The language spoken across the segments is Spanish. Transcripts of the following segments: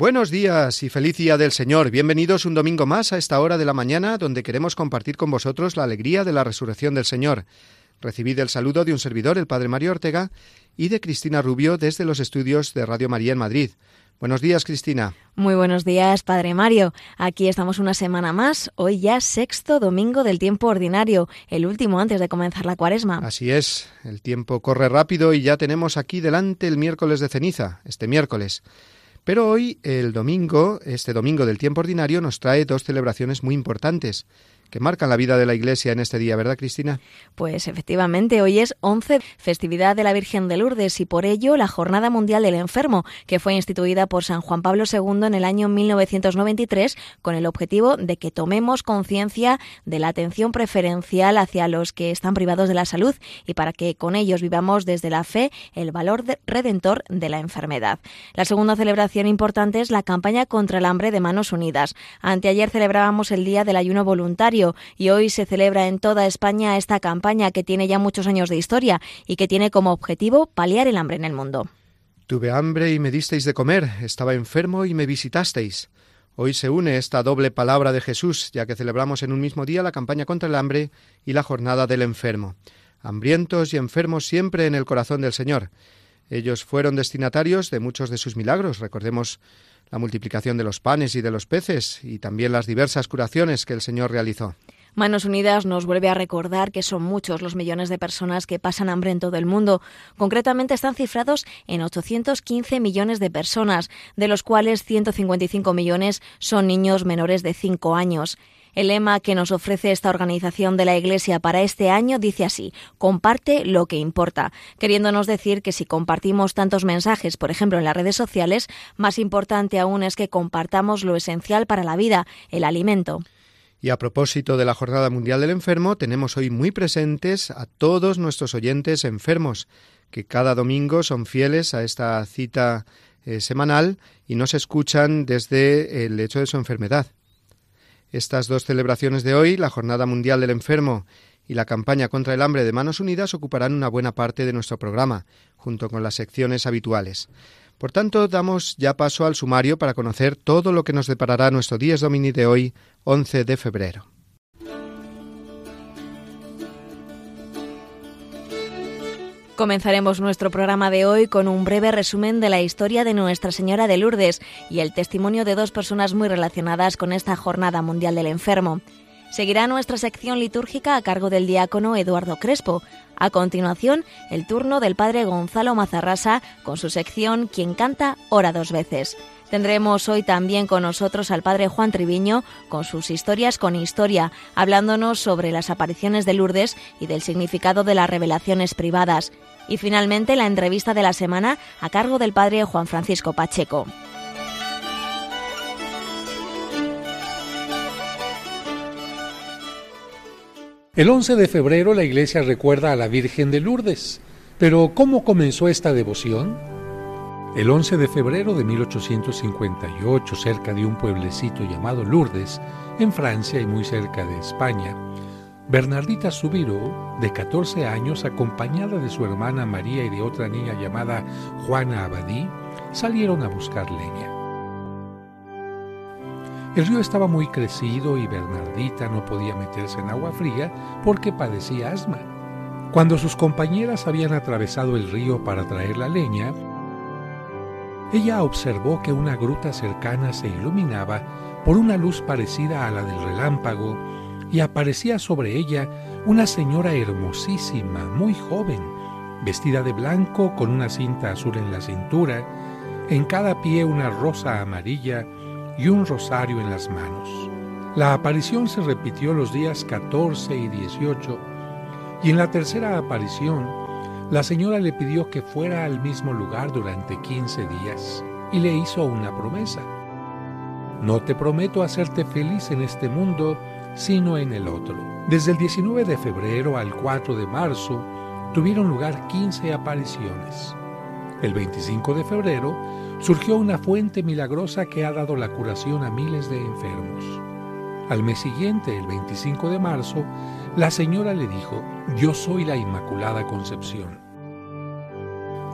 Buenos días y feliz día del Señor. Bienvenidos un domingo más a esta hora de la mañana donde queremos compartir con vosotros la alegría de la resurrección del Señor. Recibid el saludo de un servidor, el Padre Mario Ortega, y de Cristina Rubio desde los estudios de Radio María en Madrid. Buenos días, Cristina. Muy buenos días, Padre Mario. Aquí estamos una semana más, hoy ya sexto domingo del tiempo ordinario, el último antes de comenzar la cuaresma. Así es, el tiempo corre rápido y ya tenemos aquí delante el miércoles de ceniza, este miércoles. Pero hoy, el domingo, este domingo del tiempo ordinario, nos trae dos celebraciones muy importantes que marcan la vida de la Iglesia en este día, ¿verdad, Cristina? Pues efectivamente, hoy es 11, festividad de la Virgen de Lourdes, y por ello la Jornada Mundial del Enfermo, que fue instituida por San Juan Pablo II en el año 1993 con el objetivo de que tomemos conciencia de la atención preferencial hacia los que están privados de la salud y para que con ellos vivamos desde la fe el valor redentor de la enfermedad. La segunda celebración importante es la campaña contra el hambre de Manos Unidas. Anteayer celebrábamos el Día del Ayuno Voluntario y hoy se celebra en toda España esta campaña que tiene ya muchos años de historia y que tiene como objetivo paliar el hambre en el mundo. Tuve hambre y me disteis de comer, estaba enfermo y me visitasteis. Hoy se une esta doble palabra de Jesús, ya que celebramos en un mismo día la campaña contra el hambre y la jornada del enfermo. Hambrientos y enfermos siempre en el corazón del Señor. Ellos fueron destinatarios de muchos de sus milagros. Recordemos la multiplicación de los panes y de los peces y también las diversas curaciones que el Señor realizó. Manos Unidas nos vuelve a recordar que son muchos los millones de personas que pasan hambre en todo el mundo. Concretamente están cifrados en 815 millones de personas, de los cuales 155 millones son niños menores de 5 años. El lema que nos ofrece esta organización de la Iglesia para este año dice así, comparte lo que importa, queriéndonos decir que si compartimos tantos mensajes, por ejemplo en las redes sociales, más importante aún es que compartamos lo esencial para la vida, el alimento. Y a propósito de la Jornada Mundial del Enfermo, tenemos hoy muy presentes a todos nuestros oyentes enfermos, que cada domingo son fieles a esta cita eh, semanal y nos escuchan desde el hecho de su enfermedad. Estas dos celebraciones de hoy, la Jornada Mundial del Enfermo y la campaña contra el hambre de Manos Unidas, ocuparán una buena parte de nuestro programa, junto con las secciones habituales. Por tanto, damos ya paso al sumario para conocer todo lo que nos deparará nuestro Días Domini de hoy, 11 de febrero. Comenzaremos nuestro programa de hoy con un breve resumen de la historia de Nuestra Señora de Lourdes y el testimonio de dos personas muy relacionadas con esta Jornada Mundial del Enfermo. Seguirá nuestra sección litúrgica a cargo del diácono Eduardo Crespo. A continuación, el turno del padre Gonzalo Mazarrasa con su sección Quien canta, ora dos veces. Tendremos hoy también con nosotros al padre Juan Triviño con sus historias con historia, hablándonos sobre las apariciones de Lourdes y del significado de las revelaciones privadas. Y finalmente la entrevista de la semana a cargo del padre Juan Francisco Pacheco. El 11 de febrero la iglesia recuerda a la Virgen de Lourdes. Pero ¿cómo comenzó esta devoción? El 11 de febrero de 1858, cerca de un pueblecito llamado Lourdes, en Francia y muy cerca de España, Bernardita Subiró, de 14 años, acompañada de su hermana María y de otra niña llamada Juana Abadí, salieron a buscar leña. El río estaba muy crecido y Bernardita no podía meterse en agua fría porque padecía asma. Cuando sus compañeras habían atravesado el río para traer la leña, ella observó que una gruta cercana se iluminaba por una luz parecida a la del relámpago y aparecía sobre ella una señora hermosísima, muy joven, vestida de blanco con una cinta azul en la cintura, en cada pie una rosa amarilla y un rosario en las manos. La aparición se repitió los días 14 y 18 Y en la tercera aparición, la señora le pidió que fuera al mismo lugar durante 15 días y le hizo una promesa. No te prometo hacerte feliz en este mundo, sino en el otro. Desde el 19 de febrero al 4 de marzo tuvieron lugar 15 apariciones. El 25 de febrero surgió una fuente milagrosa que ha dado la curación a miles de enfermos. Al mes siguiente, el 25 de marzo, la señora le dijo, yo soy la Inmaculada Concepción.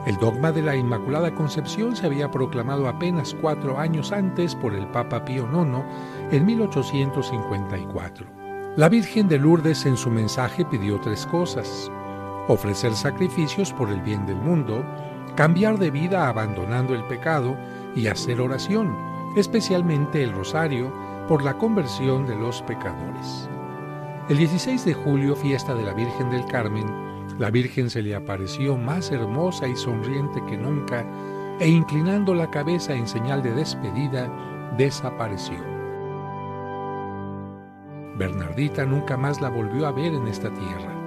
El dogma de la Inmaculada Concepción se había proclamado apenas cuatro años antes por el Papa Pío IX en 1854. La Virgen de Lourdes en su mensaje pidió tres cosas. Ofrecer sacrificios por el bien del mundo, cambiar de vida abandonando el pecado y hacer oración, especialmente el rosario, por la conversión de los pecadores. El 16 de julio, fiesta de la Virgen del Carmen, la Virgen se le apareció más hermosa y sonriente que nunca e inclinando la cabeza en señal de despedida, desapareció. Bernardita nunca más la volvió a ver en esta tierra.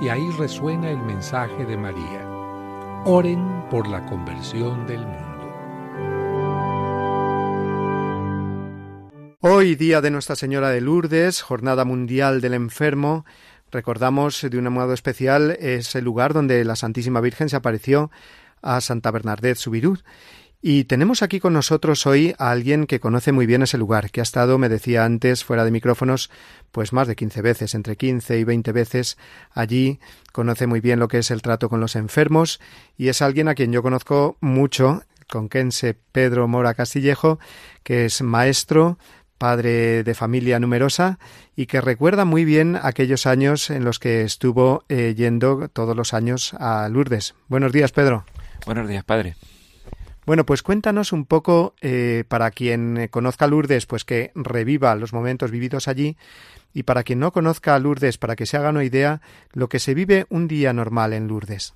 y ahí resuena el mensaje de María. Oren por la conversión del mundo. Hoy, día de Nuestra Señora de Lourdes, Jornada Mundial del Enfermo, recordamos de un modo especial ese lugar donde la Santísima Virgen se apareció a Santa Bernadette Subirú y tenemos aquí con nosotros hoy a alguien que conoce muy bien ese lugar, que ha estado, me decía antes, fuera de micrófonos, pues más de quince veces, entre quince y veinte veces allí, conoce muy bien lo que es el trato con los enfermos y es alguien a quien yo conozco mucho, conquense Pedro Mora Castillejo, que es maestro, padre de familia numerosa y que recuerda muy bien aquellos años en los que estuvo eh, yendo todos los años a Lourdes. Buenos días, Pedro. Buenos días, padre. Bueno, pues cuéntanos un poco, eh, para quien conozca Lourdes, pues que reviva los momentos vividos allí, y para quien no conozca Lourdes, para que se haga una idea, lo que se vive un día normal en Lourdes.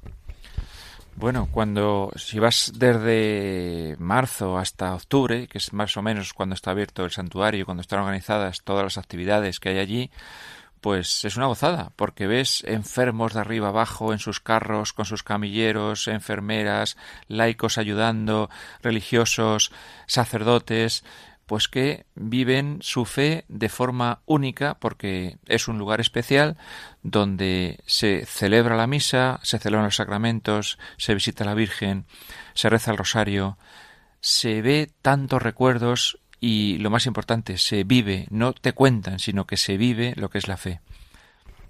Bueno, cuando si vas desde marzo hasta octubre, que es más o menos cuando está abierto el santuario, cuando están organizadas todas las actividades que hay allí, pues es una gozada, porque ves enfermos de arriba abajo en sus carros, con sus camilleros, enfermeras, laicos ayudando, religiosos, sacerdotes, pues que viven su fe de forma única porque es un lugar especial donde se celebra la misa, se celebran los sacramentos, se visita a la Virgen, se reza el rosario, se ve tantos recuerdos y lo más importante, se vive, no te cuentan, sino que se vive lo que es la fe.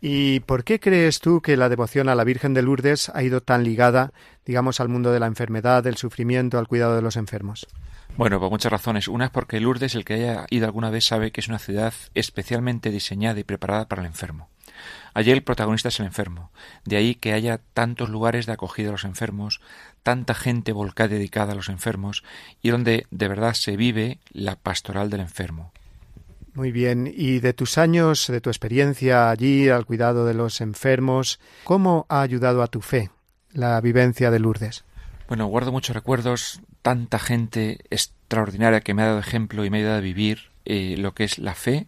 ¿Y por qué crees tú que la devoción a la Virgen de Lourdes ha ido tan ligada, digamos, al mundo de la enfermedad, del sufrimiento, al cuidado de los enfermos? Bueno, por muchas razones. Una es porque Lourdes, el que haya ido alguna vez, sabe que es una ciudad especialmente diseñada y preparada para el enfermo. Allí el protagonista es el enfermo. De ahí que haya tantos lugares de acogida a los enfermos, tanta gente volcada dedicada a los enfermos y donde de verdad se vive la pastoral del enfermo. Muy bien. Y de tus años, de tu experiencia allí, al cuidado de los enfermos, ¿cómo ha ayudado a tu fe la vivencia de Lourdes? Bueno, guardo muchos recuerdos, tanta gente extraordinaria que me ha dado ejemplo y me ha ayudado a vivir eh, lo que es la fe.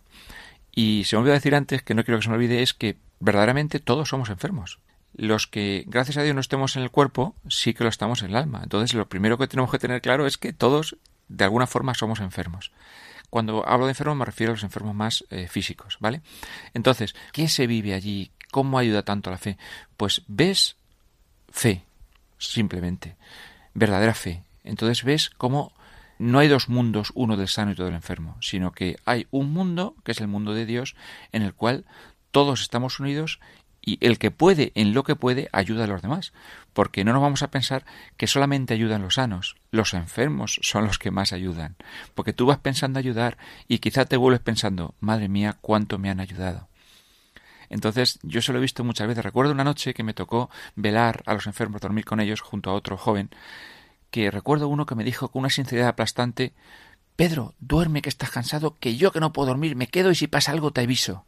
Y se me olvidó decir antes, que no quiero que se me olvide, es que verdaderamente todos somos enfermos. Los que, gracias a Dios, no estemos en el cuerpo, sí que lo estamos en el alma. Entonces, lo primero que tenemos que tener claro es que todos, de alguna forma, somos enfermos. Cuando hablo de enfermos me refiero a los enfermos más eh, físicos, ¿vale? Entonces, ¿qué se vive allí? ¿Cómo ayuda tanto la fe? Pues ves fe, simplemente, verdadera fe. Entonces ves cómo no hay dos mundos, uno del sano y otro del enfermo, sino que hay un mundo, que es el mundo de Dios, en el cual todos estamos unidos y el que puede, en lo que puede, ayuda a los demás. Porque no nos vamos a pensar que solamente ayudan los sanos, los enfermos son los que más ayudan. Porque tú vas pensando ayudar y quizá te vuelves pensando, madre mía, cuánto me han ayudado. Entonces, yo se lo he visto muchas veces. Recuerdo una noche que me tocó velar a los enfermos, dormir con ellos junto a otro joven, que recuerdo uno que me dijo con una sinceridad aplastante, Pedro, duerme que estás cansado, que yo que no puedo dormir me quedo y si pasa algo te aviso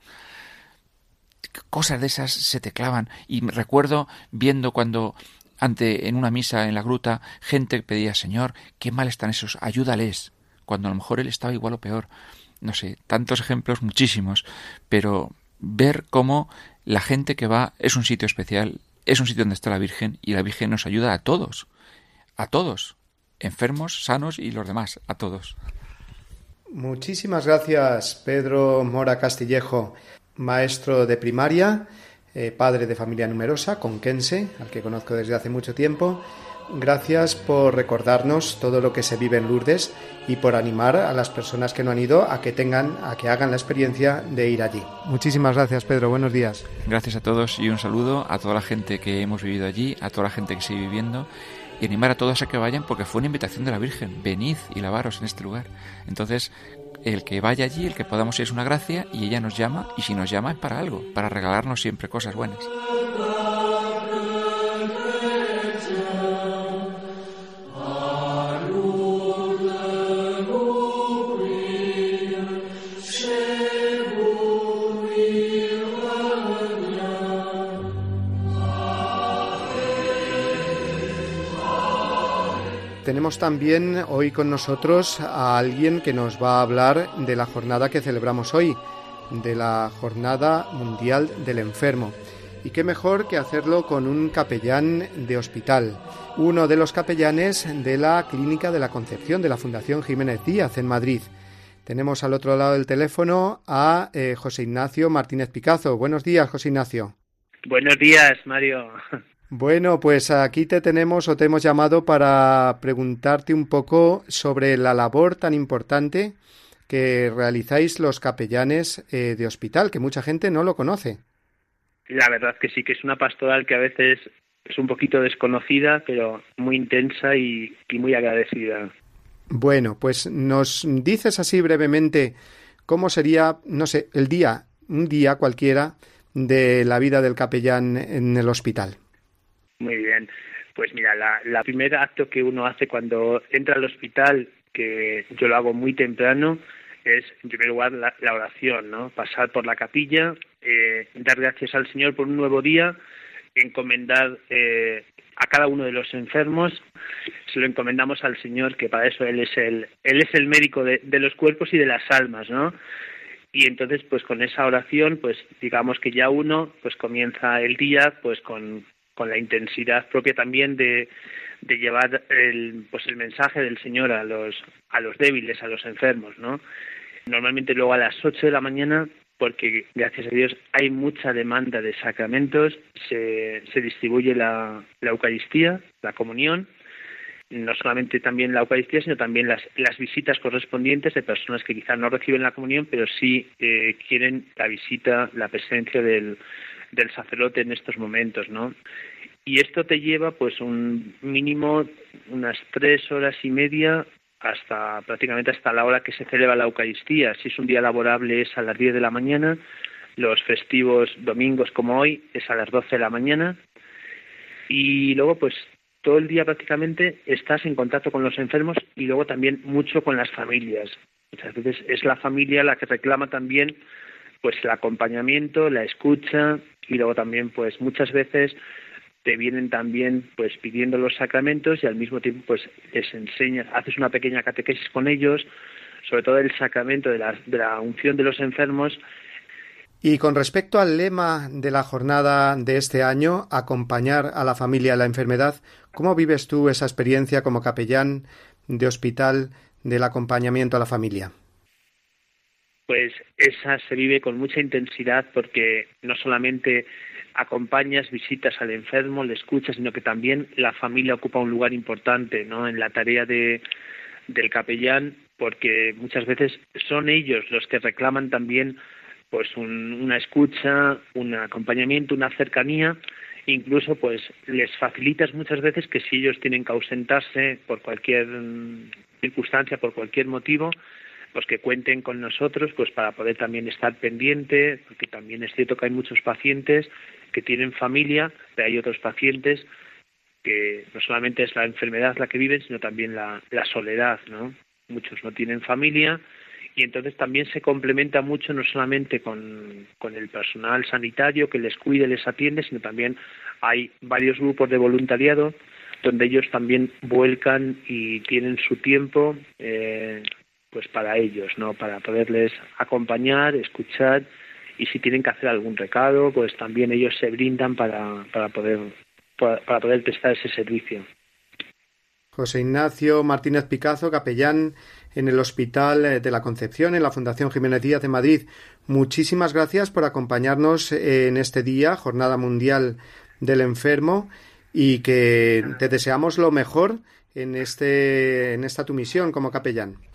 cosas de esas se te clavan. Y recuerdo viendo cuando ante en una misa en la gruta gente pedía Señor, qué mal están esos, ayúdales, cuando a lo mejor él estaba igual o peor. no sé, tantos ejemplos, muchísimos, pero ver cómo la gente que va es un sitio especial, es un sitio donde está la Virgen y la Virgen nos ayuda a todos, a todos, enfermos, sanos y los demás, a todos. Muchísimas gracias, Pedro Mora Castillejo, maestro de primaria, eh, padre de familia numerosa, conquense, al que conozco desde hace mucho tiempo. Gracias por recordarnos todo lo que se vive en Lourdes y por animar a las personas que no han ido a que tengan, a que hagan la experiencia de ir allí. Muchísimas gracias, Pedro. Buenos días. Gracias a todos y un saludo a toda la gente que hemos vivido allí, a toda la gente que sigue viviendo y animar a todos a que vayan porque fue una invitación de la Virgen. Venid y lavaros en este lugar. Entonces, el que vaya allí, el que podamos ir es una gracia y ella nos llama y si nos llama es para algo, para regalarnos siempre cosas buenas. Tenemos también hoy con nosotros a alguien que nos va a hablar de la jornada que celebramos hoy, de la Jornada Mundial del Enfermo. Y qué mejor que hacerlo con un capellán de hospital, uno de los capellanes de la Clínica de la Concepción de la Fundación Jiménez Díaz en Madrid. Tenemos al otro lado del teléfono a eh, José Ignacio Martínez Picazo. Buenos días, José Ignacio. Buenos días, Mario. Bueno, pues aquí te tenemos o te hemos llamado para preguntarte un poco sobre la labor tan importante que realizáis los capellanes eh, de hospital, que mucha gente no lo conoce. La verdad que sí, que es una pastoral que a veces es un poquito desconocida, pero muy intensa y, y muy agradecida. Bueno, pues nos dices así brevemente cómo sería, no sé, el día, un día cualquiera de la vida del capellán en el hospital. Muy bien. Pues mira, la, la primer acto que uno hace cuando entra al hospital, que yo lo hago muy temprano, es en primer lugar la, oración, ¿no? Pasar por la capilla, eh, dar gracias al Señor por un nuevo día, encomendar eh, a cada uno de los enfermos, se lo encomendamos al Señor, que para eso Él es el, Él es el médico de, de los cuerpos y de las almas, ¿no? Y entonces, pues con esa oración, pues digamos que ya uno, pues comienza el día, pues con, con la intensidad propia también de, de llevar el, pues el mensaje del Señor a los, a los débiles, a los enfermos, ¿no? Normalmente luego a las 8 de la mañana, porque gracias a Dios hay mucha demanda de sacramentos, se, se distribuye la, la Eucaristía, la comunión, no solamente también la Eucaristía, sino también las, las visitas correspondientes de personas que quizás no reciben la comunión, pero sí eh, quieren la visita, la presencia del, del sacerdote en estos momentos, ¿no? Y esto te lleva, pues, un mínimo unas tres horas y media hasta prácticamente hasta la hora que se celebra la Eucaristía. Si es un día laborable es a las 10 de la mañana, los festivos domingos como hoy es a las 12 de la mañana y luego pues todo el día prácticamente estás en contacto con los enfermos y luego también mucho con las familias. Muchas veces es la familia la que reclama también pues el acompañamiento, la escucha y luego también pues muchas veces te vienen también pues pidiendo los sacramentos y al mismo tiempo pues les enseñas, haces una pequeña catequesis con ellos, sobre todo el sacramento de la, de la unción de los enfermos. Y con respecto al lema de la jornada de este año, acompañar a la familia a la enfermedad, ¿cómo vives tú esa experiencia como capellán de hospital del acompañamiento a la familia? Pues esa se vive con mucha intensidad porque no solamente acompañas, visitas al enfermo, le escuchas, sino que también la familia ocupa un lugar importante ¿no? en la tarea de, del capellán, porque muchas veces son ellos los que reclaman también pues una escucha, un acompañamiento, una cercanía, incluso pues les facilitas muchas veces que si ellos tienen que ausentarse por cualquier circunstancia, por cualquier motivo, pues que cuenten con nosotros pues para poder también estar pendiente, porque también es cierto que hay muchos pacientes que tienen familia, pero hay otros pacientes que no solamente es la enfermedad la que viven, sino también la, soledad, ¿no? Muchos no tienen familia y entonces también se complementa mucho no solamente con, con el personal sanitario que les cuide, les atiende, sino también hay varios grupos de voluntariado donde ellos también vuelcan y tienen su tiempo eh, pues para ellos, ¿no? Para poderles acompañar, escuchar y si tienen que hacer algún recado, pues también ellos se brindan para, para poder para poder prestar ese servicio. José Ignacio Martínez Picazo, capellán en el Hospital eh, de la Concepción, en la Fundación Jiménez Díaz de Madrid. Muchísimas gracias por acompañarnos en este día, Jornada Mundial del Enfermo, y que te deseamos lo mejor en, este, en esta tu misión como capellán.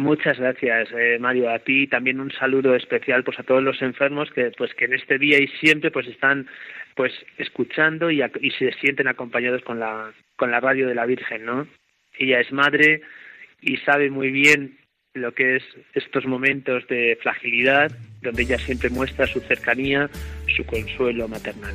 Muchas gracias, eh, Mario. A ti también un saludo especial pues a todos los enfermos que pues que en este día y siempre pues están pues escuchando y, y se sienten acompañados con la con la radio de la Virgen, ¿no? Ella es madre y sabe muy bien lo que es estos momentos de fragilidad, donde ella siempre muestra su cercanía, su consuelo maternal.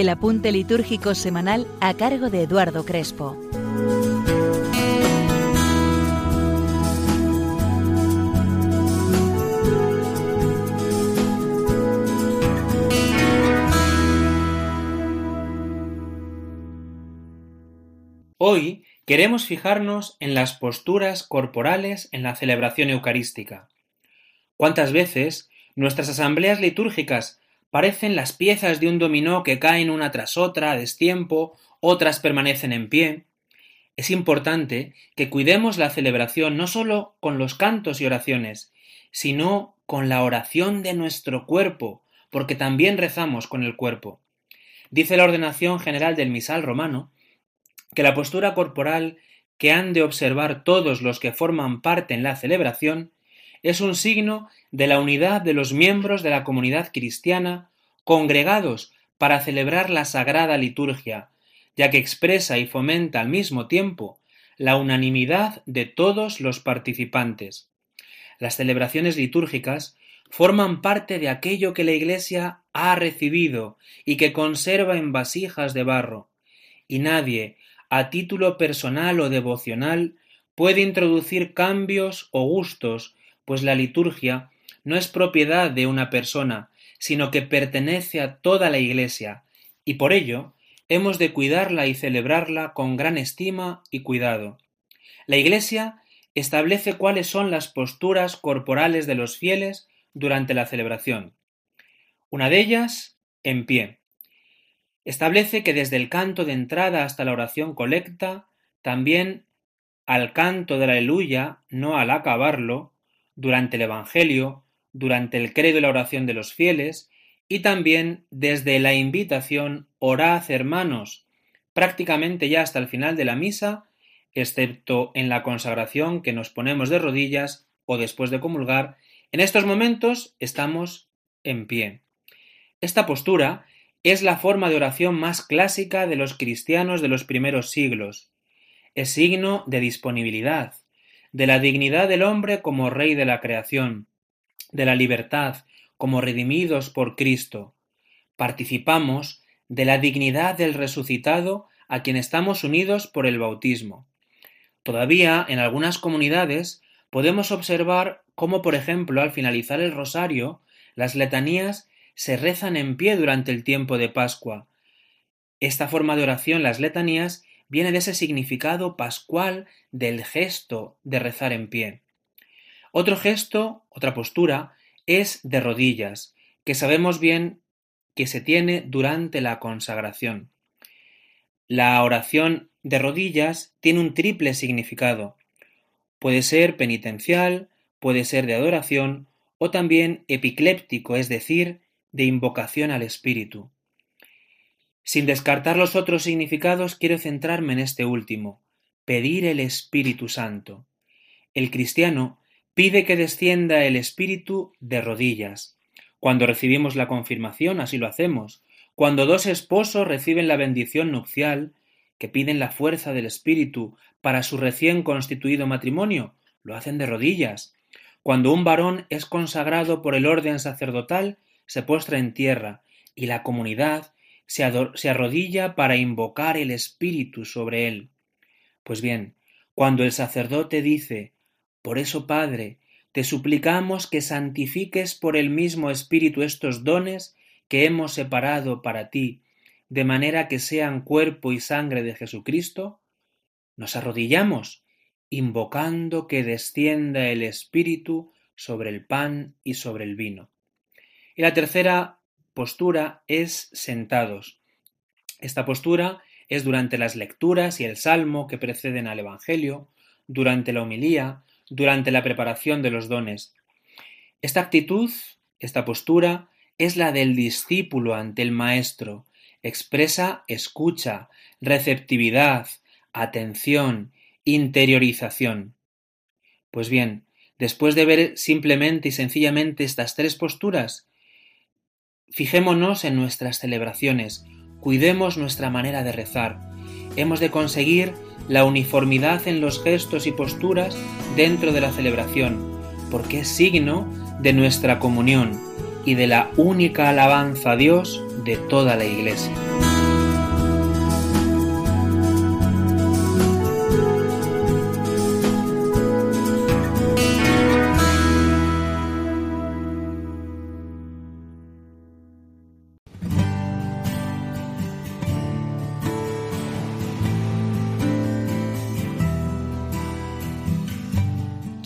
el apunte litúrgico semanal a cargo de Eduardo Crespo. Hoy queremos fijarnos en las posturas corporales en la celebración eucarística. ¿Cuántas veces nuestras asambleas litúrgicas parecen las piezas de un dominó que caen una tras otra a destiempo, otras permanecen en pie? Es importante que cuidemos la celebración no solo con los cantos y oraciones, sino con la oración de nuestro cuerpo, porque también rezamos con el cuerpo. Dice la ordenación general del misal romano que la postura corporal que han de observar todos los que forman parte en la celebración es un signo de la unidad de los miembros de la comunidad cristiana congregados para celebrar la sagrada liturgia, ya que expresa y fomenta al mismo tiempo la unanimidad de todos los participantes. Las celebraciones litúrgicas forman parte de aquello que la Iglesia ha recibido y que conserva en vasijas de barro, y nadie, a título personal o devocional, puede introducir cambios o gustos, pues la liturgia no es propiedad de una persona, sino que pertenece a toda la Iglesia, y por ello hemos de cuidarla y celebrarla con gran estima y cuidado. La Iglesia establece cuáles son las posturas corporales de los fieles durante la celebración. Una de ellas, en pie. Establece que desde el canto de entrada hasta la oración colecta, también al canto de la aleluya, no al acabarlo, durante el Evangelio, durante el credo y la oración de los fieles, y también desde la invitación orad hermanos, prácticamente ya hasta el final de la misa, excepto en la consagración que nos ponemos de rodillas o después de comulgar, en estos momentos estamos en pie. Esta postura es la forma de oración más clásica de los cristianos de los primeros siglos. Es signo de disponibilidad, de la dignidad del hombre como rey de la creación, de la libertad como redimidos por Cristo. Participamos de la dignidad del resucitado a quien estamos unidos por el bautismo. Todavía en algunas comunidades podemos observar cómo, por ejemplo, al finalizar el rosario, las letanías se rezan en pie durante el tiempo de Pascua. Esta forma de oración, las letanías, viene de ese significado pascual del gesto de rezar en pie. Otro gesto, otra postura, es de rodillas, que sabemos bien que se tiene durante la consagración. La oración de rodillas tiene un triple significado. Puede ser penitencial, puede ser de adoración o también epicléptico, es decir, de invocación al Espíritu. Sin descartar los otros significados, quiero centrarme en este último, pedir el Espíritu Santo. El cristiano pide que descienda el Espíritu de rodillas, Cuando recibimos la confirmación, así lo hacemos. Cuando dos esposos reciben la bendición nupcial, que piden la fuerza del Espíritu para su recién constituido matrimonio, lo hacen de rodillas. Cuando un varón es consagrado por el orden sacerdotal, se postra en tierra, y la comunidad se, arrodilla para invocar el Espíritu sobre él. Pues bien, cuando el sacerdote dice, Por eso, Padre, te suplicamos que santifiques por el mismo Espíritu estos dones que hemos separado para ti, de manera que sean cuerpo y sangre de Jesucristo, nos arrodillamos, invocando que descienda el Espíritu sobre el pan y sobre el vino. Y la tercera postura es sentados. Esta postura es durante las lecturas y el salmo que preceden al Evangelio, durante la homilía, durante la preparación de los dones. Esta actitud, esta postura, es la del discípulo ante el Maestro, expresa escucha, receptividad, atención, interiorización. Pues bien, después de ver simplemente y sencillamente estas tres posturas, fijémonos en nuestras celebraciones, cuidemos nuestra manera de rezar. Hemos de conseguir la uniformidad en los gestos y posturas dentro de la celebración, porque es signo de nuestra comunión y de la única alabanza a Dios de toda la Iglesia.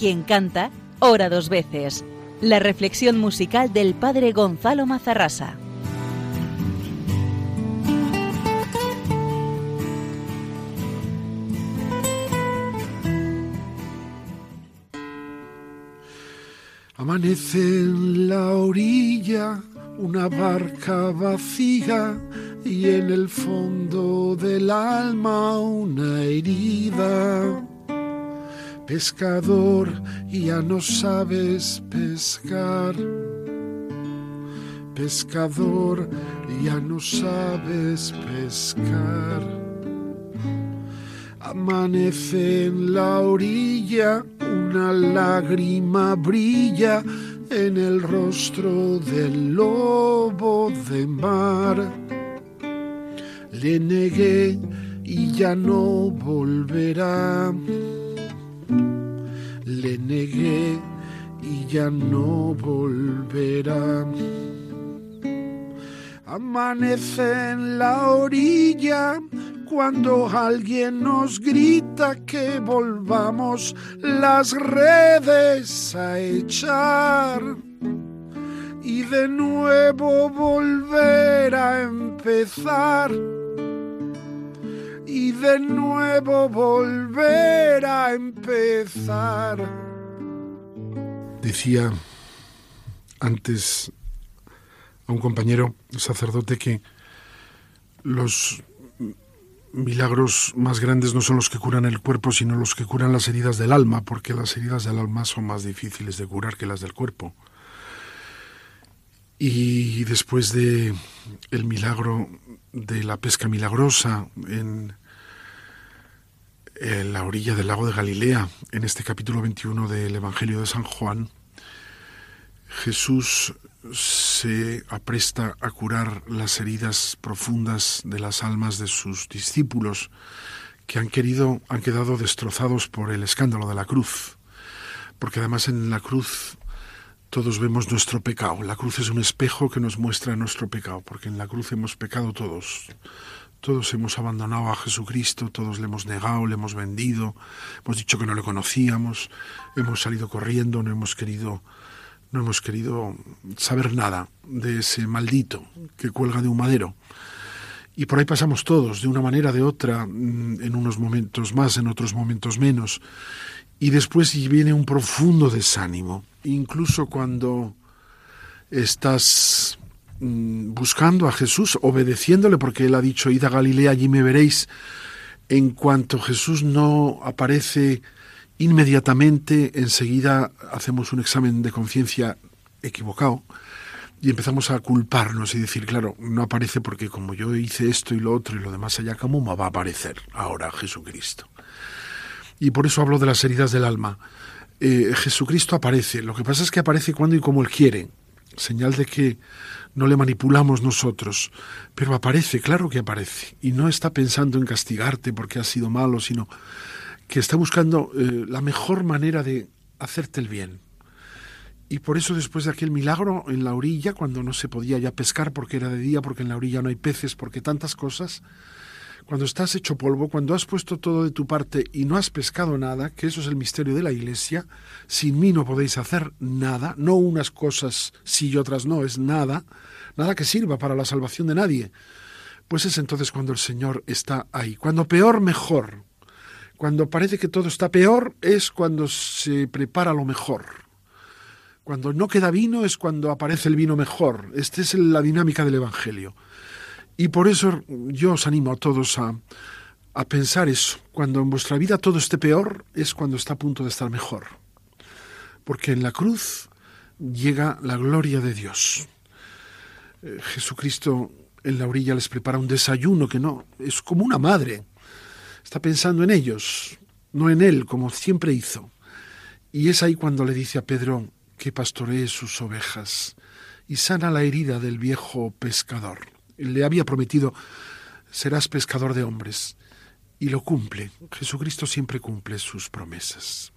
Quien canta, ora dos veces. La reflexión musical del padre Gonzalo Mazarrasa. Amanece en la orilla una barca vacía y en el fondo del alma una herida. Pescador, ya no sabes pescar. Pescador, ya no sabes pescar. Amanece en la orilla una lágrima brilla en el rostro del lobo de mar. Le negué y ya no volverá. Le negué y ya no volverá. Amanece en la orilla cuando alguien nos grita que volvamos las redes a echar y de nuevo volver a empezar y de nuevo volver a empezar. Decía antes a un compañero sacerdote que los milagros más grandes no son los que curan el cuerpo, sino los que curan las heridas del alma, porque las heridas del alma son más difíciles de curar que las del cuerpo. Y después de el milagro de la pesca milagrosa en, la orilla del lago de Galilea, en este capítulo 21 del Evangelio de San Juan, Jesús se apresta a curar las heridas profundas de las almas de sus discípulos que han querido, han quedado destrozados por el escándalo de la cruz. Porque además en la cruz todos vemos nuestro pecado. La cruz es un espejo que nos muestra nuestro pecado, porque en la cruz hemos pecado todos. Todos hemos abandonado a Jesucristo, todos le hemos negado, le hemos vendido, hemos dicho que no le conocíamos, hemos salido corriendo, no hemos querido no hemos querido saber nada de ese maldito que cuelga de un madero. Y por ahí pasamos todos, de una manera, de otra, mm, en unos momentos más, en otros momentos menos. Y después viene un profundo desánimo, incluso cuando estás mm, buscando a Jesús, obedeciéndole, porque Él ha dicho, id a Galilea, allí me veréis. En cuanto Jesús no aparece inmediatamente enseguida hacemos un examen de conciencia equivocado, y empezamos a culparnos y decir, claro, no aparece porque como yo hice esto y lo otro y lo demás allá, ¿cómo va a aparecer ahora Jesucristo? Y por eso hablo de las heridas del alma. Eh, Jesucristo aparece, lo que pasa es que aparece cuando y como Él quiere, señal de que no le manipulamos nosotros, pero aparece, claro que aparece, y no está pensando en castigarte porque has sido malo, sino que está buscando eh, la mejor manera de hacerte el bien. Y por eso después de aquel milagro en la orilla, cuando no se podía ya pescar porque era de día, porque en la orilla no hay peces, porque tantas cosas, cuando estás hecho polvo, cuando has puesto todo de tu parte y no has pescado nada, que eso es el misterio de la Iglesia, sin mí no podéis hacer nada, no unas cosas sí y otras no, es nada, nada que sirva para la salvación de nadie. Pues es entonces cuando el Señor está ahí. Cuando peor, mejor. Cuando parece que todo está peor, es cuando se prepara lo mejor. Cuando no queda vino es cuando aparece el vino mejor. Esta es la dinámica del Evangelio. Y por eso yo os animo a todos a, a pensar eso. Cuando en vuestra vida todo esté peor, es cuando está a punto de estar mejor. Porque en la cruz llega la gloria de Dios. Eh, Jesucristo en la orilla les prepara un desayuno que no, es como una madre. Está pensando en ellos, no en él, como siempre hizo. Y es ahí cuando le dice a Pedro que pastoree sus ovejas y sana la herida del viejo pescador le había prometido, serás pescador de hombres, y lo cumple. Jesucristo siempre cumple sus promesas.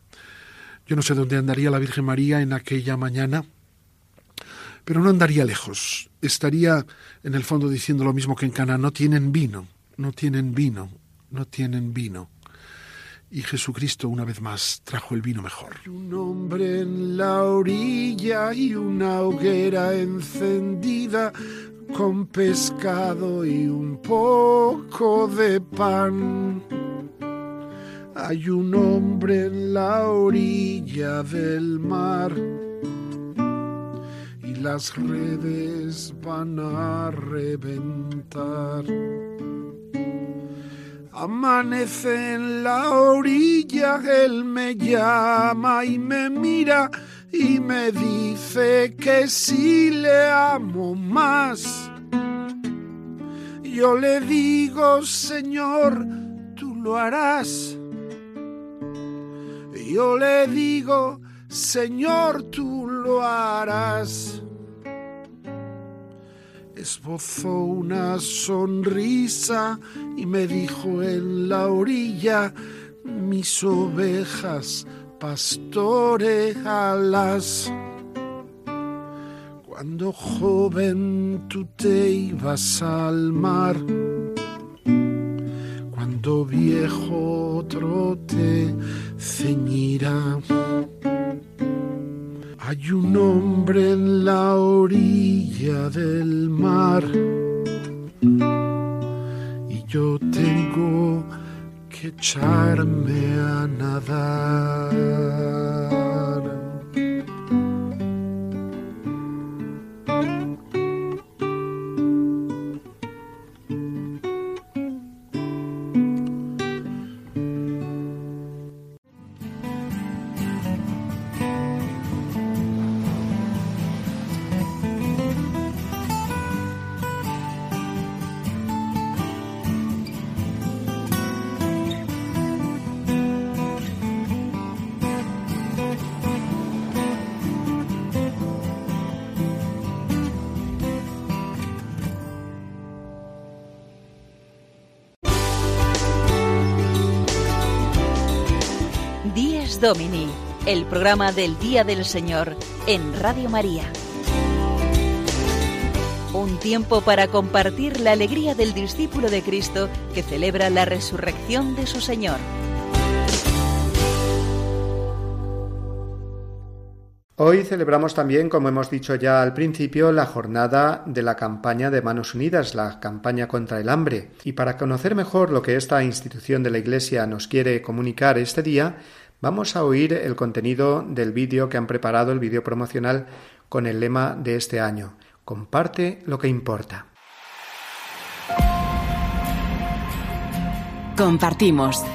Yo no sé dónde andaría la Virgen María en aquella mañana, pero no andaría lejos. Estaría en el fondo diciendo lo mismo que en Cana, no tienen vino, no tienen vino, no tienen vino y Jesucristo una vez más trajo el vino mejor. Un hombre en la orilla y una hoguera encendida con pescado y un poco de pan. Hay un hombre en la orilla del mar y las redes van a reventar. Amanece en la orilla, él me llama y me mira y me dice que si le amo más. Yo le digo, Señor, tú lo harás. Yo le digo, Señor, tú lo harás esbozó una sonrisa y me dijo en la orilla, mis ovejas pastorealas. Cuando joven tú te ibas al mar, cuando viejo otro te ceñirá. Hay un hombre en la orilla del mar y yo tengo que echarme a nadar. Domini, el programa del Día del Señor en Radio María. Un tiempo para compartir la alegría del discípulo de Cristo que celebra la resurrección de su Señor. Hoy celebramos también, como hemos dicho ya al principio, la jornada de la campaña de Manos Unidas, la campaña contra el hambre. Y para conocer mejor lo que esta institución de la Iglesia nos quiere comunicar este día, Vamos a oír el contenido del vídeo que han preparado, el vídeo promocional con el lema de este año. Comparte lo que importa. Compartimos.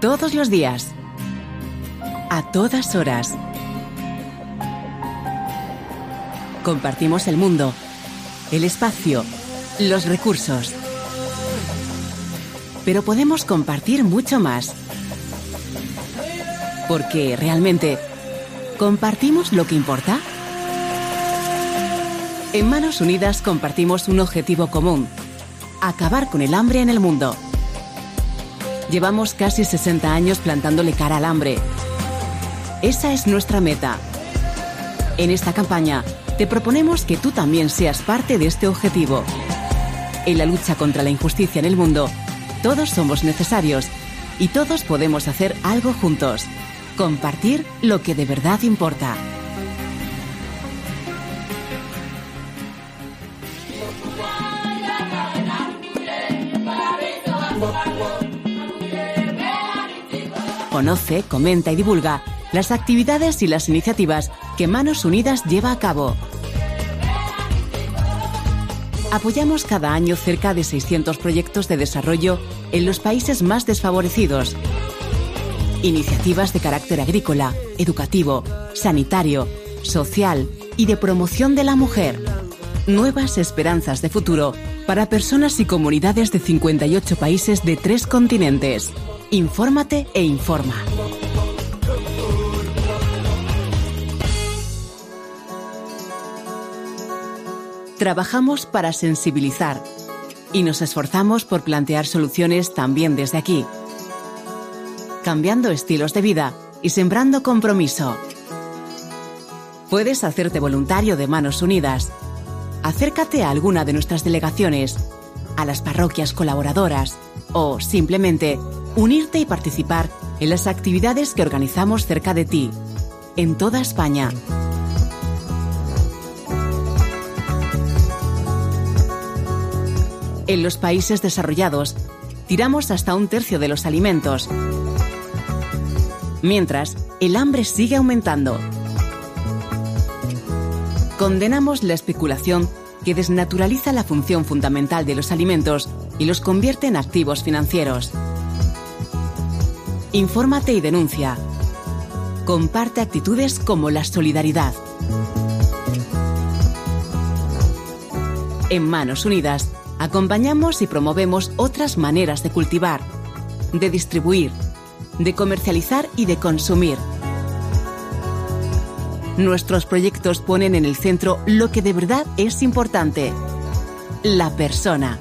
Todos los días. A todas horas. Compartimos el mundo, el espacio, los recursos. Pero podemos compartir mucho más. Porque realmente, ¿compartimos lo que importa? En Manos Unidas compartimos un objetivo común, acabar con el hambre en el mundo. Llevamos casi 60 años plantándole cara al hambre. Esa es nuestra meta. En esta campaña te proponemos que tú también seas parte de este objetivo. En la lucha contra la injusticia en el mundo, todos somos necesarios y todos podemos hacer algo juntos. Compartir lo que de verdad importa. Conoce, comenta y divulga las actividades y las iniciativas que Manos Unidas lleva a cabo. Apoyamos cada año cerca de 600 proyectos de desarrollo en los países más desfavorecidos. Iniciativas de carácter agrícola, educativo, sanitario, social y de promoción de la mujer. Nuevas esperanzas de futuro para personas y comunidades de 58 países de tres continentes. Infórmate e informa. Trabajamos para sensibilizar y nos esforzamos por plantear soluciones también desde aquí, cambiando estilos de vida y sembrando compromiso. Puedes hacerte voluntario de Manos Unidas. Acércate a alguna de nuestras delegaciones, a las parroquias colaboradoras o simplemente unirte y participar en las actividades que organizamos cerca de ti, en toda España. En los países desarrollados, tiramos hasta un tercio de los alimentos, mientras el hambre sigue aumentando. Condenamos la especulación que desnaturaliza la función fundamental de los alimentos y los convierte en activos financieros. Infórmate y denuncia. Comparte actitudes como la solidaridad. En Manos Unidas, acompañamos y promovemos otras maneras de cultivar, de distribuir, de comercializar y de consumir. Nuestros proyectos ponen en el centro lo que de verdad es importante, la persona.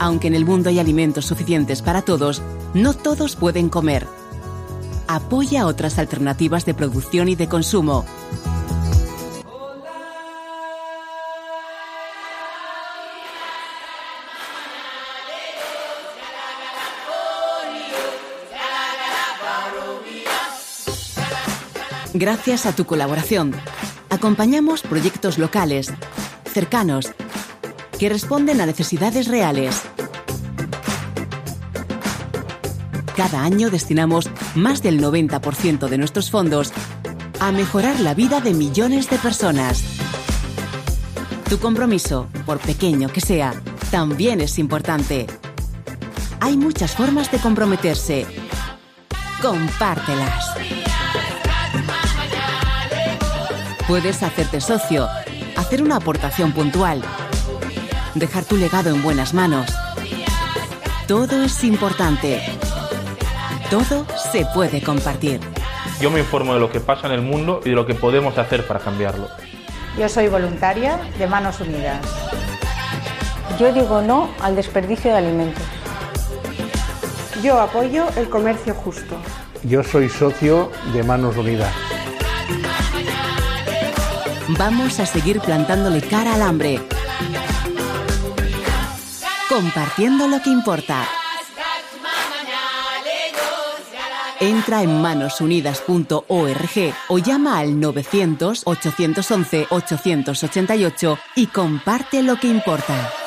Aunque en el mundo hay alimentos suficientes para todos, no todos pueden comer. Apoya otras alternativas de producción y de consumo. Gracias a tu colaboración, acompañamos proyectos locales, cercanos, que responden a necesidades reales. Cada año destinamos más del 90% de nuestros fondos a mejorar la vida de millones de personas. Tu compromiso, por pequeño que sea, también es importante. Hay muchas formas de comprometerse. Compártelas. Puedes hacerte socio, hacer una aportación puntual, dejar tu legado en buenas manos. Todo es importante. Todo se puede compartir. Yo me informo de lo que pasa en el mundo y de lo que podemos hacer para cambiarlo. Yo soy voluntaria de Manos Unidas. Yo digo no al desperdicio de alimentos. Yo apoyo el comercio justo. Yo soy socio de Manos Unidas. Vamos a seguir plantándole cara al hambre. Compartiendo lo que importa. Entra en manosunidas.org o llama al 900-811-888 y comparte lo que importa.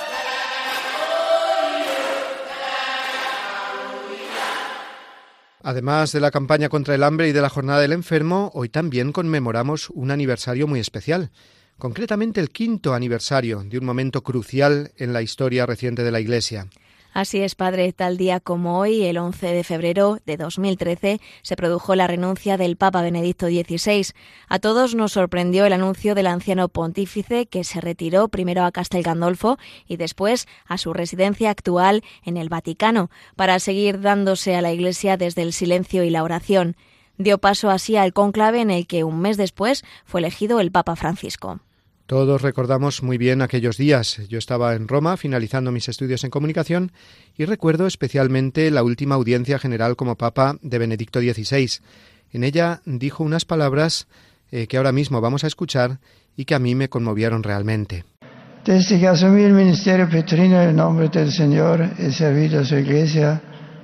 Además de la campaña contra el hambre y de la jornada del enfermo, hoy también conmemoramos un aniversario muy especial, concretamente el quinto aniversario de un momento crucial en la historia reciente de la Iglesia. Así es, padre. Tal día como hoy, el 11 de febrero de 2013, se produjo la renuncia del Papa Benedicto XVI. A todos nos sorprendió el anuncio del anciano pontífice que se retiró primero a Castel Gandolfo y después a su residencia actual en el Vaticano para seguir dándose a la Iglesia desde el silencio y la oración. Dio paso así al cónclave en el que un mes después fue elegido el Papa Francisco. Todos recordamos muy bien aquellos días. Yo estaba en Roma finalizando mis estudios en comunicación y recuerdo especialmente la última audiencia general como Papa de Benedicto XVI. En ella dijo unas palabras eh, que ahora mismo vamos a escuchar y que a mí me conmovieron realmente. Desde que asumí el ministerio petrino en nombre del Señor, he servido a su iglesia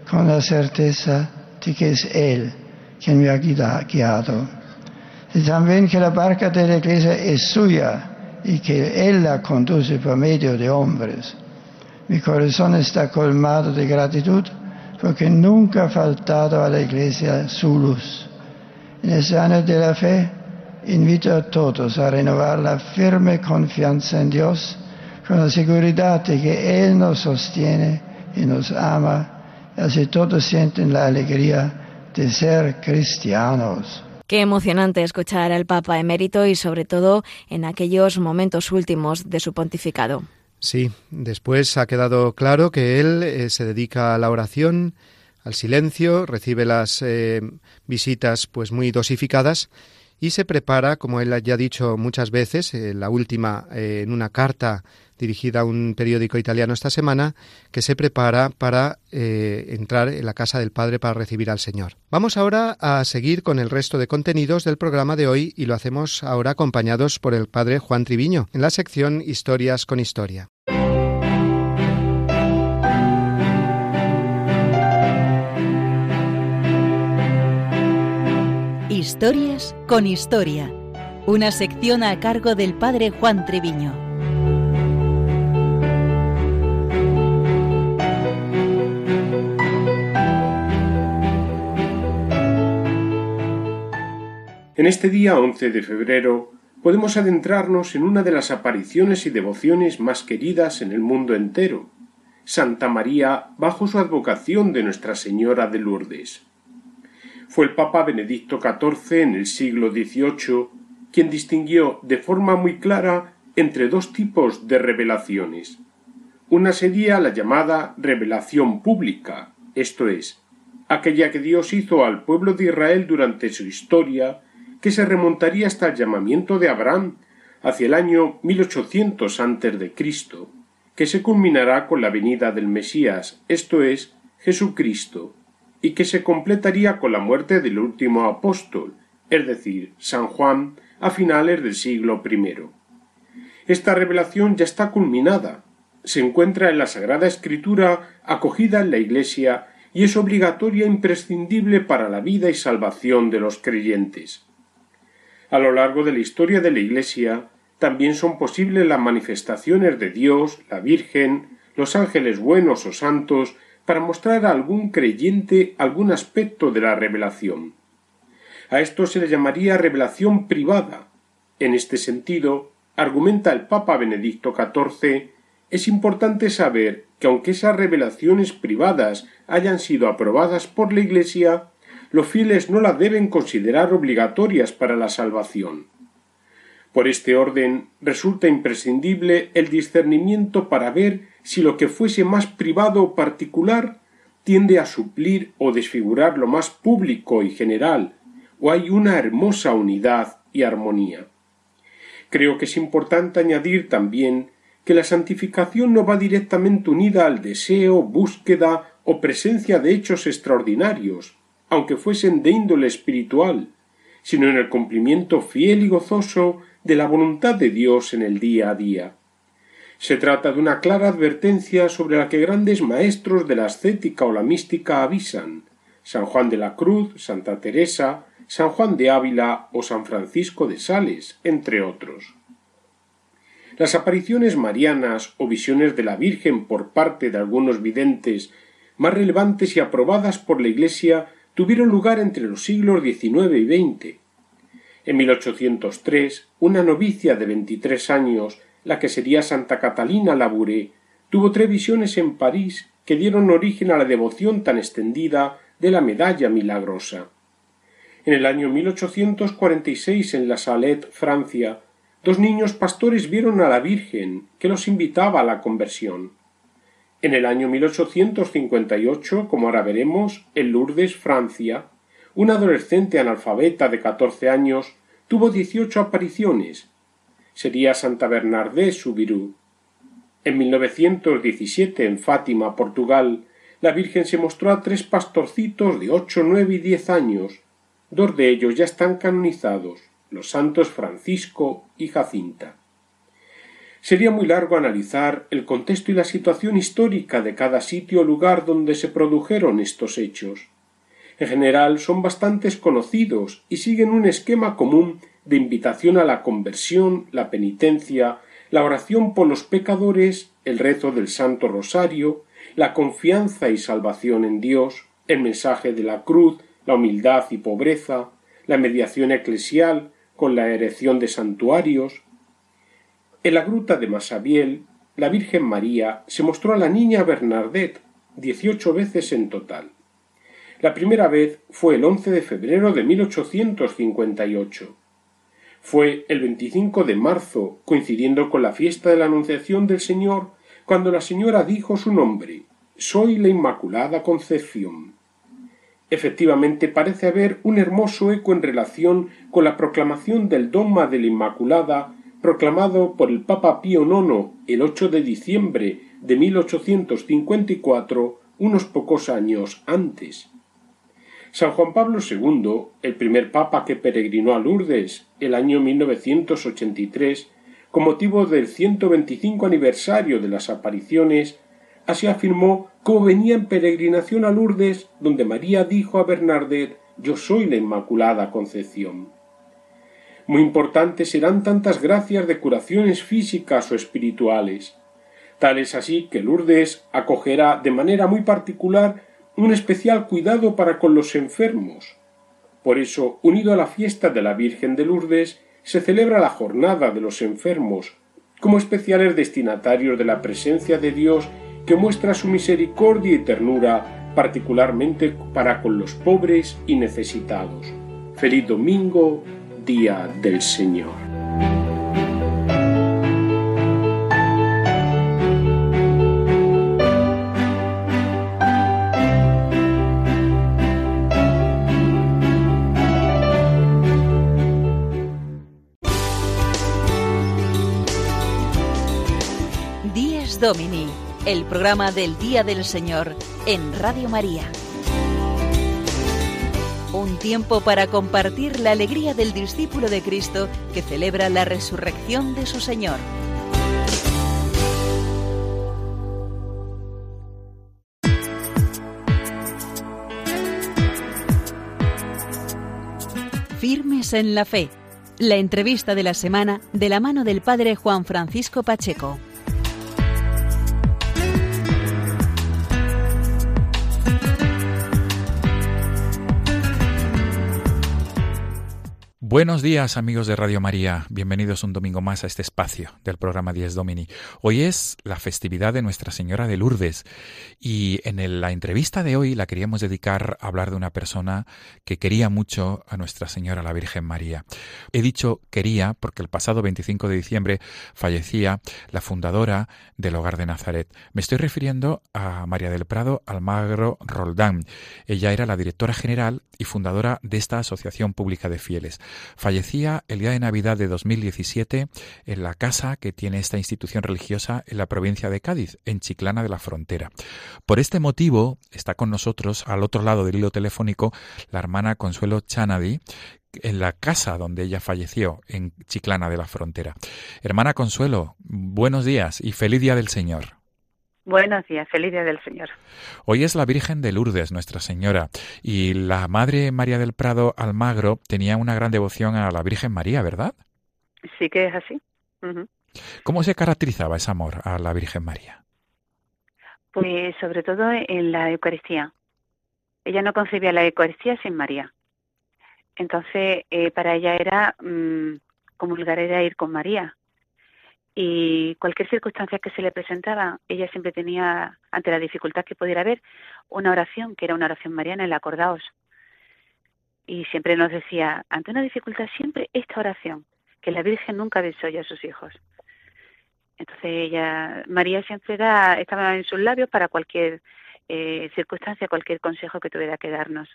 con la certeza de que es Él quien me ha guiado. Y también que la barca de la iglesia es suya y que Él la conduce por medio de hombres. Mi corazón está colmado de gratitud porque nunca ha faltado a la iglesia su luz. En este año de la fe, invito a todos a renovar la firme confianza en Dios con la seguridad de que Él nos sostiene y nos ama, y así todos sienten la alegría de ser cristianos. Qué emocionante escuchar al Papa emérito y sobre todo en aquellos momentos últimos de su pontificado. Sí, después ha quedado claro que él eh, se dedica a la oración, al silencio, recibe las eh, visitas pues muy dosificadas y se prepara, como él ya ha dicho muchas veces, eh, la última en una carta dirigida a un periódico italiano esta semana, que se prepara para eh, entrar en la casa del Padre para recibir al Señor. Vamos ahora a seguir con el resto de contenidos del programa de hoy y lo hacemos ahora acompañados por el Padre Juan Triviño en la sección Historias con Historia. Historias con Historia, una sección a cargo del Padre Juan Triviño. En este día 11 de febrero podemos adentrarnos en una de las apariciones y devociones más queridas en el mundo entero, Santa María bajo su advocación de Nuestra Señora de Lourdes. Fue el Papa Benedicto XIV en el siglo XVIII quien distinguió de forma muy clara entre dos tipos de revelaciones. Una sería la llamada revelación pública, esto es, aquella que Dios hizo al pueblo de Israel durante su historia que se remontaría hasta el llamamiento de Abraham hacia el año 1800 antes de Cristo, que se culminará con la venida del Mesías, esto es, Jesucristo, y que se completaría con la muerte del último apóstol, es decir, San Juan, a finales del siglo I. Esta revelación ya está culminada, se encuentra en la Sagrada Escritura acogida en la Iglesia y es obligatoria e imprescindible para la vida y salvación de los creyentes. A lo largo de la historia de la Iglesia también son posibles las manifestaciones de Dios, la Virgen, los ángeles buenos o santos, para mostrar a algún creyente algún aspecto de la revelación. A esto se le llamaría revelación privada. En este sentido, argumenta el Papa Benedicto XIV, es importante saber que aunque esas revelaciones privadas hayan sido aprobadas por la Iglesia, los fieles no las deben considerar obligatorias para la salvación. Por este orden resulta imprescindible el discernimiento para ver si lo que fuese más privado o particular tiende a suplir o desfigurar lo más público y general, o hay una hermosa unidad y armonía. Creo que es importante añadir también que la santificación no va directamente unida al deseo, búsqueda o presencia de hechos extraordinarios, aunque fuesen de índole espiritual, sino en el cumplimiento fiel y gozoso de la voluntad de Dios en el día a día. Se trata de una clara advertencia sobre la que grandes maestros de la ascética o la mística avisan San Juan de la Cruz, Santa Teresa, San Juan de Ávila o San Francisco de Sales, entre otros. Las apariciones marianas o visiones de la Virgen por parte de algunos videntes más relevantes y aprobadas por la Iglesia tuvieron lugar entre los siglos XIX y XX. En 1803, una novicia de veintitrés años, la que sería Santa Catalina Labouré, tuvo tres visiones en París que dieron origen a la devoción tan extendida de la medalla milagrosa. En el año 1846 en La Salette, Francia, dos niños pastores vieron a la Virgen que los invitaba a la conversión. En el año 1858, como ahora veremos, en Lourdes, Francia, un adolescente analfabeta de catorce años tuvo dieciocho apariciones. Sería Santa Bernardés su virú. En 1917, en Fátima, Portugal, la Virgen se mostró a tres pastorcitos de ocho, nueve y diez años. Dos de ellos ya están canonizados, los santos Francisco y Jacinta. Sería muy largo analizar el contexto y la situación histórica de cada sitio o lugar donde se produjeron estos hechos. En general son bastantes conocidos y siguen un esquema común de invitación a la conversión, la penitencia, la oración por los pecadores, el rezo del Santo Rosario, la confianza y salvación en Dios, el mensaje de la cruz, la humildad y pobreza, la mediación eclesial con la erección de santuarios. En la gruta de Masabiel, la Virgen María se mostró a la niña Bernadette dieciocho veces en total. La primera vez fue el 11 de febrero de 1858. Fue el 25 de marzo, coincidiendo con la fiesta de la Anunciación del Señor, cuando la señora dijo su nombre, Soy la Inmaculada Concepción. Efectivamente parece haber un hermoso eco en relación con la proclamación del dogma de la Inmaculada proclamado por el Papa Pío IX el 8 de diciembre de 1854, unos pocos años antes. San Juan Pablo II, el primer papa que peregrinó a Lourdes el año 1983, con motivo del 125 aniversario de las apariciones, así afirmó cómo venía en peregrinación a Lourdes, donde María dijo a Bernardet Yo soy la Inmaculada Concepción. Muy importantes serán tantas gracias de curaciones físicas o espirituales. Tal es así que Lourdes acogerá de manera muy particular un especial cuidado para con los enfermos. Por eso, unido a la fiesta de la Virgen de Lourdes, se celebra la jornada de los enfermos, como especiales destinatarios de la presencia de Dios que muestra su misericordia y ternura particularmente para con los pobres y necesitados. Feliz domingo, día del Señor. Domini, el programa del Día del Señor en Radio María. Un tiempo para compartir la alegría del discípulo de Cristo que celebra la resurrección de su Señor. Firmes en la fe. La entrevista de la semana de la mano del Padre Juan Francisco Pacheco. Buenos días amigos de Radio María, bienvenidos un domingo más a este espacio del programa 10 Domini. Hoy es la festividad de Nuestra Señora de Lourdes y en la entrevista de hoy la queríamos dedicar a hablar de una persona que quería mucho a Nuestra Señora la Virgen María. He dicho quería porque el pasado 25 de diciembre fallecía la fundadora del Hogar de Nazaret. Me estoy refiriendo a María del Prado Almagro Roldán. Ella era la directora general y fundadora de esta Asociación Pública de Fieles. Fallecía el día de Navidad de 2017 en la casa que tiene esta institución religiosa en la provincia de Cádiz, en Chiclana de la Frontera. Por este motivo está con nosotros, al otro lado del hilo telefónico, la hermana Consuelo Chanadi, en la casa donde ella falleció, en Chiclana de la Frontera. Hermana Consuelo, buenos días y feliz día del Señor. Buenos días, feliz día del Señor. Hoy es la Virgen de Lourdes, Nuestra Señora, y la Madre María del Prado Almagro tenía una gran devoción a la Virgen María, ¿verdad? Sí que es así. ¿Cómo se caracterizaba ese amor a la Virgen María? Pues sobre todo en la Eucaristía. Ella no concebía la Eucaristía sin María. Entonces, eh, para ella era mm, comulgar era ir con María. Y cualquier circunstancia que se le presentaba, ella siempre tenía, ante la dificultad que pudiera haber, una oración, que era una oración mariana, el acordaos. Y siempre nos decía, ante una dificultad, siempre esta oración, que la Virgen nunca desoye a sus hijos. Entonces ella, María siempre era, estaba en sus labios para cualquier eh, circunstancia, cualquier consejo que tuviera que darnos.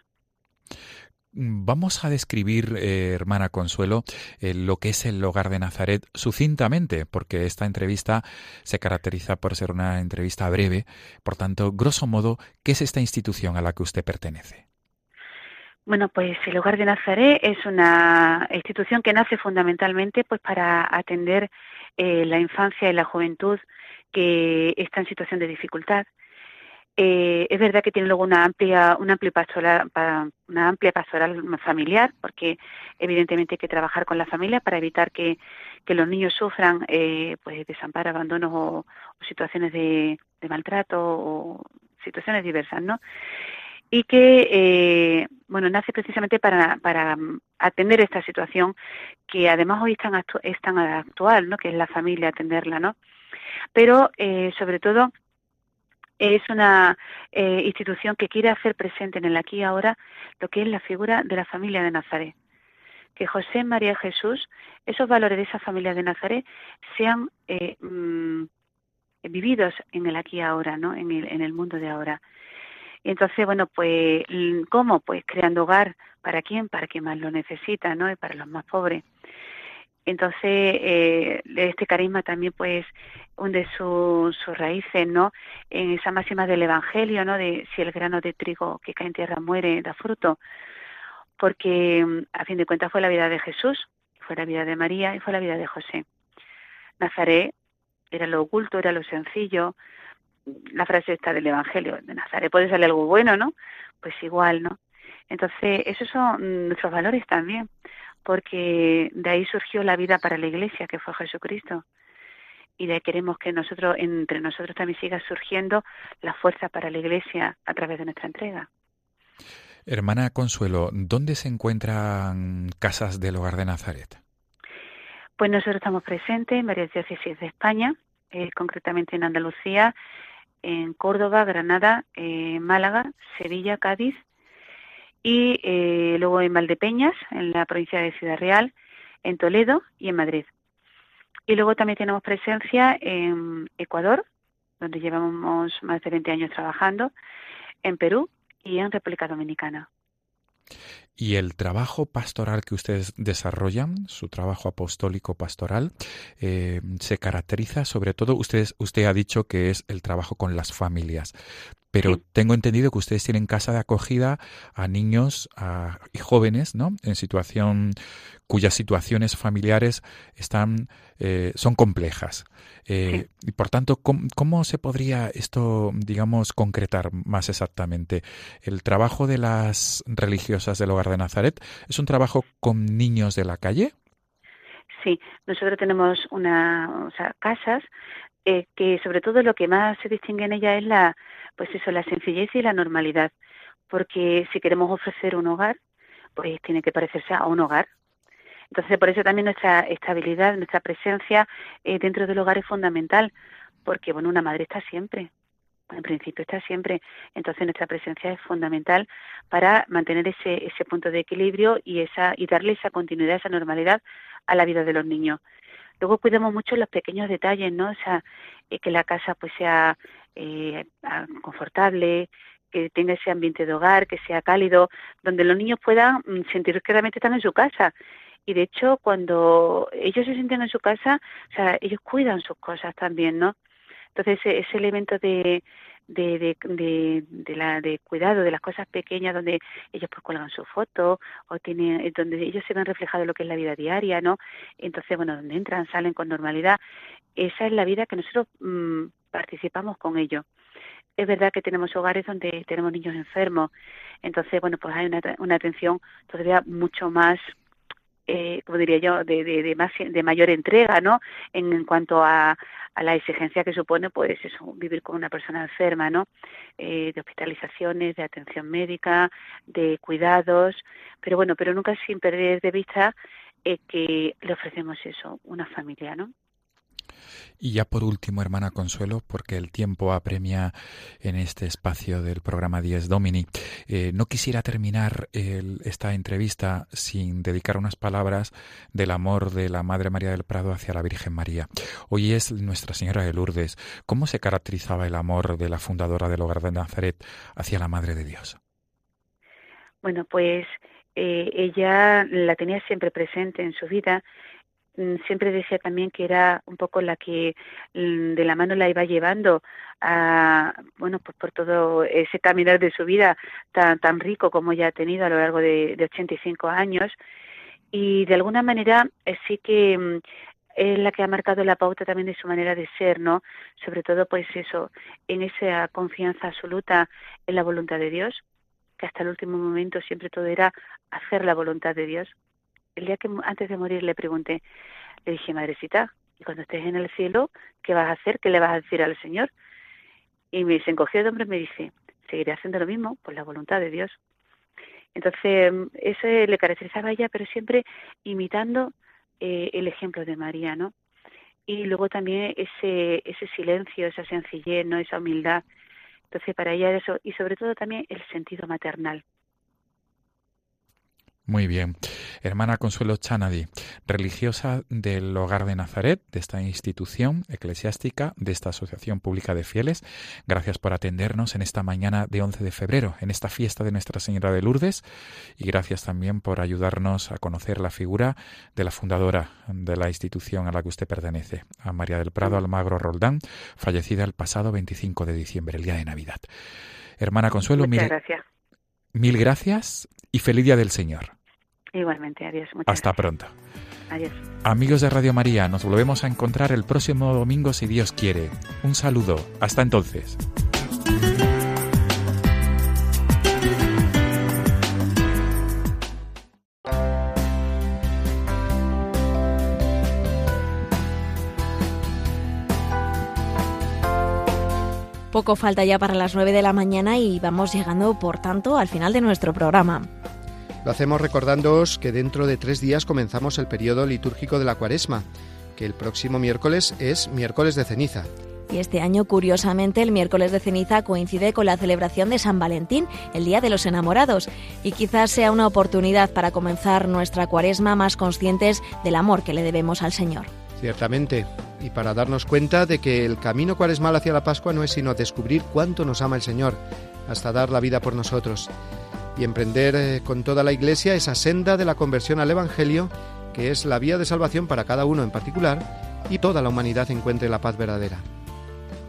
Vamos a describir, eh, hermana Consuelo, eh, lo que es el hogar de Nazaret sucintamente, porque esta entrevista se caracteriza por ser una entrevista breve. Por tanto, grosso modo, ¿qué es esta institución a la que usted pertenece? Bueno, pues el Hogar de Nazaret es una institución que nace fundamentalmente pues para atender eh, la infancia y la juventud que está en situación de dificultad eh, es verdad que tiene luego una amplia, una amplia pastoral, una amplia pastoral familiar, porque evidentemente hay que trabajar con la familia para evitar que, los niños sufran eh, pues desamparo, abandono o, situaciones de, maltrato o situaciones diversas, ¿no? Y que, eh, bueno, nace precisamente para, para atender esta situación que además hoy es tan, es tan actual, ¿no? Que es la familia, atenderla, ¿no? Pero, eh, sobre todo, es una eh, institución que quiere hacer presente en el aquí y ahora lo que es la figura de la familia de Nazaret. Que José, María Jesús, esos valores de esa familia de Nazaret, sean eh, mm, vividos en el aquí y ahora, ¿no? En el, en el mundo de ahora. Entonces, bueno, pues, ¿cómo? Pues creando hogar. ¿Para quién? Para quien más lo necesita, ¿no? Y para los más pobres. Entonces, eh, este carisma también pues hunde sus raíces, ¿no? En esa máxima del Evangelio, ¿no? De si el grano de trigo que cae en tierra muere, da fruto. Porque a fin de cuentas fue la vida de Jesús, fue la vida de María y fue la vida de José. Nazaret era lo oculto, era lo sencillo. La frase está del Evangelio, de Nazaret puede salir algo bueno, ¿no? Pues igual, ¿no? Entonces, esos son nuestros valores también porque de ahí surgió la vida para la Iglesia, que fue Jesucristo. Y de ahí queremos que nosotros, entre nosotros también siga surgiendo la fuerza para la Iglesia a través de nuestra entrega. Hermana Consuelo, ¿dónde se encuentran casas del hogar de Nazaret? Pues nosotros estamos presentes en varias diócesis de España, eh, concretamente en Andalucía, en Córdoba, Granada, eh, Málaga, Sevilla, Cádiz y eh, luego en Valdepeñas, en la provincia de Ciudad Real, en Toledo y en Madrid. Y luego también tenemos presencia en Ecuador, donde llevamos más de 20 años trabajando, en Perú y en República Dominicana. Y el trabajo pastoral que ustedes desarrollan, su trabajo apostólico pastoral, eh, se caracteriza sobre todo, ustedes, usted ha dicho que es el trabajo con las familias, pero tengo entendido que ustedes tienen casa de acogida a niños y jóvenes, ¿no? En situación cuyas situaciones familiares están eh, son complejas. Eh, y por tanto, ¿cómo, se podría esto, digamos, concretar más exactamente? El trabajo de las religiosas del hogar de Nazaret es un trabajo con niños de la calle. Sí, nosotros tenemos una, o sea, casas que sobre todo lo que más se distingue en ella es la, pues eso, la sencillez y la normalidad, porque si queremos ofrecer un hogar, pues tiene que parecerse a un hogar, entonces, por eso también nuestra estabilidad, nuestra presencia eh, dentro del hogar es fundamental, porque, bueno, una madre está siempre, en principio está siempre. Entonces, nuestra presencia es fundamental para mantener ese, ese punto de equilibrio y, esa, y darle esa continuidad, esa normalidad a la vida de los niños. Luego cuidamos mucho los pequeños detalles, ¿no? O sea, eh, que la casa pues sea eh, confortable, que tenga ese ambiente de hogar, que sea cálido, donde los niños puedan mm, sentir que realmente están en su casa y de hecho cuando ellos se sienten en su casa, o sea, ellos cuidan sus cosas también, ¿no? Entonces ese, elemento de, de, de, de, la, de cuidado de las cosas pequeñas donde ellos pues cuelgan su foto o tienen eh, donde ellos se ven reflejados lo que es la vida diaria no entonces bueno donde entran salen con normalidad. Esa es la vida que nosotros mm, participamos con ellos. Es verdad que tenemos hogares donde tenemos niños enfermos. Entonces bueno pues hay una, una atención todavía mucho más eh, como diría yo, de, de, más, de mayor entrega, ¿no? En, cuanto a, a, la exigencia que supone, pues, eso, vivir con una persona enferma, ¿no? Eh, de hospitalizaciones, de atención médica, de cuidados, pero bueno, pero nunca sin perder de vista eh, que le ofrecemos eso, una familia, ¿no? Y ya por último, hermana Consuelo, porque el tiempo apremia en este espacio del programa 10 Domini, eh, no quisiera terminar esta entrevista sin dedicar unas palabras del amor de la Madre María del Prado hacia la Virgen María. Hoy es Nuestra Señora de Lourdes. ¿Cómo se caracterizaba el amor de la fundadora del Hogar de Nazaret hacia la Madre de Dios? Bueno, pues eh, ella la tenía siempre presente en su vida siempre decía también que era un poco la que mm, de la mano la iba llevando a, bueno, pues por todo ese caminar de su vida tan, tan rico como ya ha tenido a lo largo de, de 85 años. Y de alguna manera eh, sí que mm, es la que ha marcado la pauta también de su manera de ser, ¿no? Sobre todo, pues eso, en esa confianza absoluta en la voluntad de Dios, que hasta el último momento siempre todo era hacer la voluntad de Dios el día que antes de morir le pregunté, le dije, madrecita, y cuando estés en el cielo, ¿qué vas a hacer? ¿Qué le vas a decir al Señor? Y me se encogió de hombre y me dice, seguiré haciendo lo mismo por la voluntad de Dios. Entonces, eso le caracterizaba a ella, pero siempre imitando eh, el ejemplo de María, ¿no? Y luego también ese, ese silencio, esa sencillez, ¿no? Esa humildad. Entonces, para ella eso, y sobre todo también el sentido maternal. Muy bien. Hermana Consuelo Chanadi, religiosa del Hogar de Nazaret, de esta institución eclesiástica, de esta Asociación Pública de Fieles, gracias por atendernos en esta mañana de 11 de febrero, en esta fiesta de Nuestra Señora de Lourdes, y gracias también por ayudarnos a conocer la figura de la fundadora de la institución a la que usted pertenece, a María del Prado Almagro Roldán, fallecida el pasado 25 de diciembre, el día de Navidad. Hermana Consuelo, Muchas gracias. mil gracias y feliz día del Señor. Igualmente, adiós. Hasta pronto. Adiós. Amigos de Radio María, nos volvemos a encontrar el próximo domingo si Dios quiere. Un saludo. Hasta entonces. Poco falta ya para las 9 de la mañana y vamos llegando, por tanto, al final de nuestro programa. Lo hacemos recordándoos que dentro de tres días comenzamos el periodo litúrgico de la cuaresma, que el próximo miércoles es miércoles de ceniza. Y este año, curiosamente, el miércoles de ceniza coincide con la celebración de San Valentín, el Día de los Enamorados, y quizás sea una oportunidad para comenzar nuestra cuaresma más conscientes del amor que le debemos al Señor. Ciertamente, y para darnos cuenta de que el camino cuaresmal hacia la Pascua no es sino descubrir cuánto nos ama el Señor, hasta dar la vida por nosotros y emprender eh, con toda la Iglesia esa senda de la conversión al Evangelio, que es la vía de salvación para cada uno en particular y toda la humanidad encuentre la paz verdadera.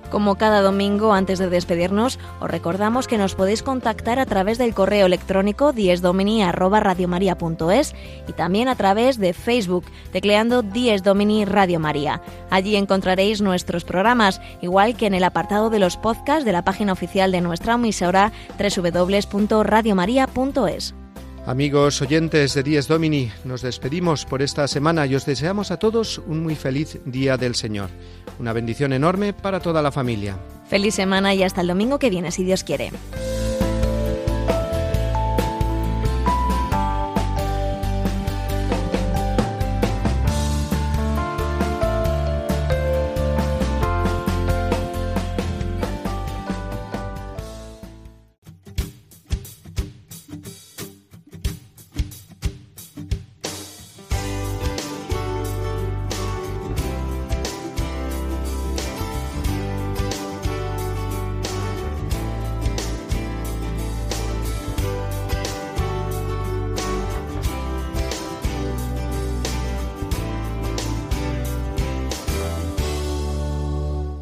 Como cada domingo, antes de despedirnos, os recordamos que nos podéis contactar a través del correo electrónico diesdomini.radiomaria.es y también a través de Facebook, tecleando Dies Domini Radio María. Allí encontraréis nuestros programas, igual que en el apartado de los podcasts de la página oficial de nuestra emisora www.radiomaria.es. Amigos oyentes de Dies Domini, nos despedimos por esta semana y os deseamos a todos un muy feliz Día del Señor. Una bendición enorme para toda la familia. Feliz semana y hasta el domingo que viene, si Dios quiere.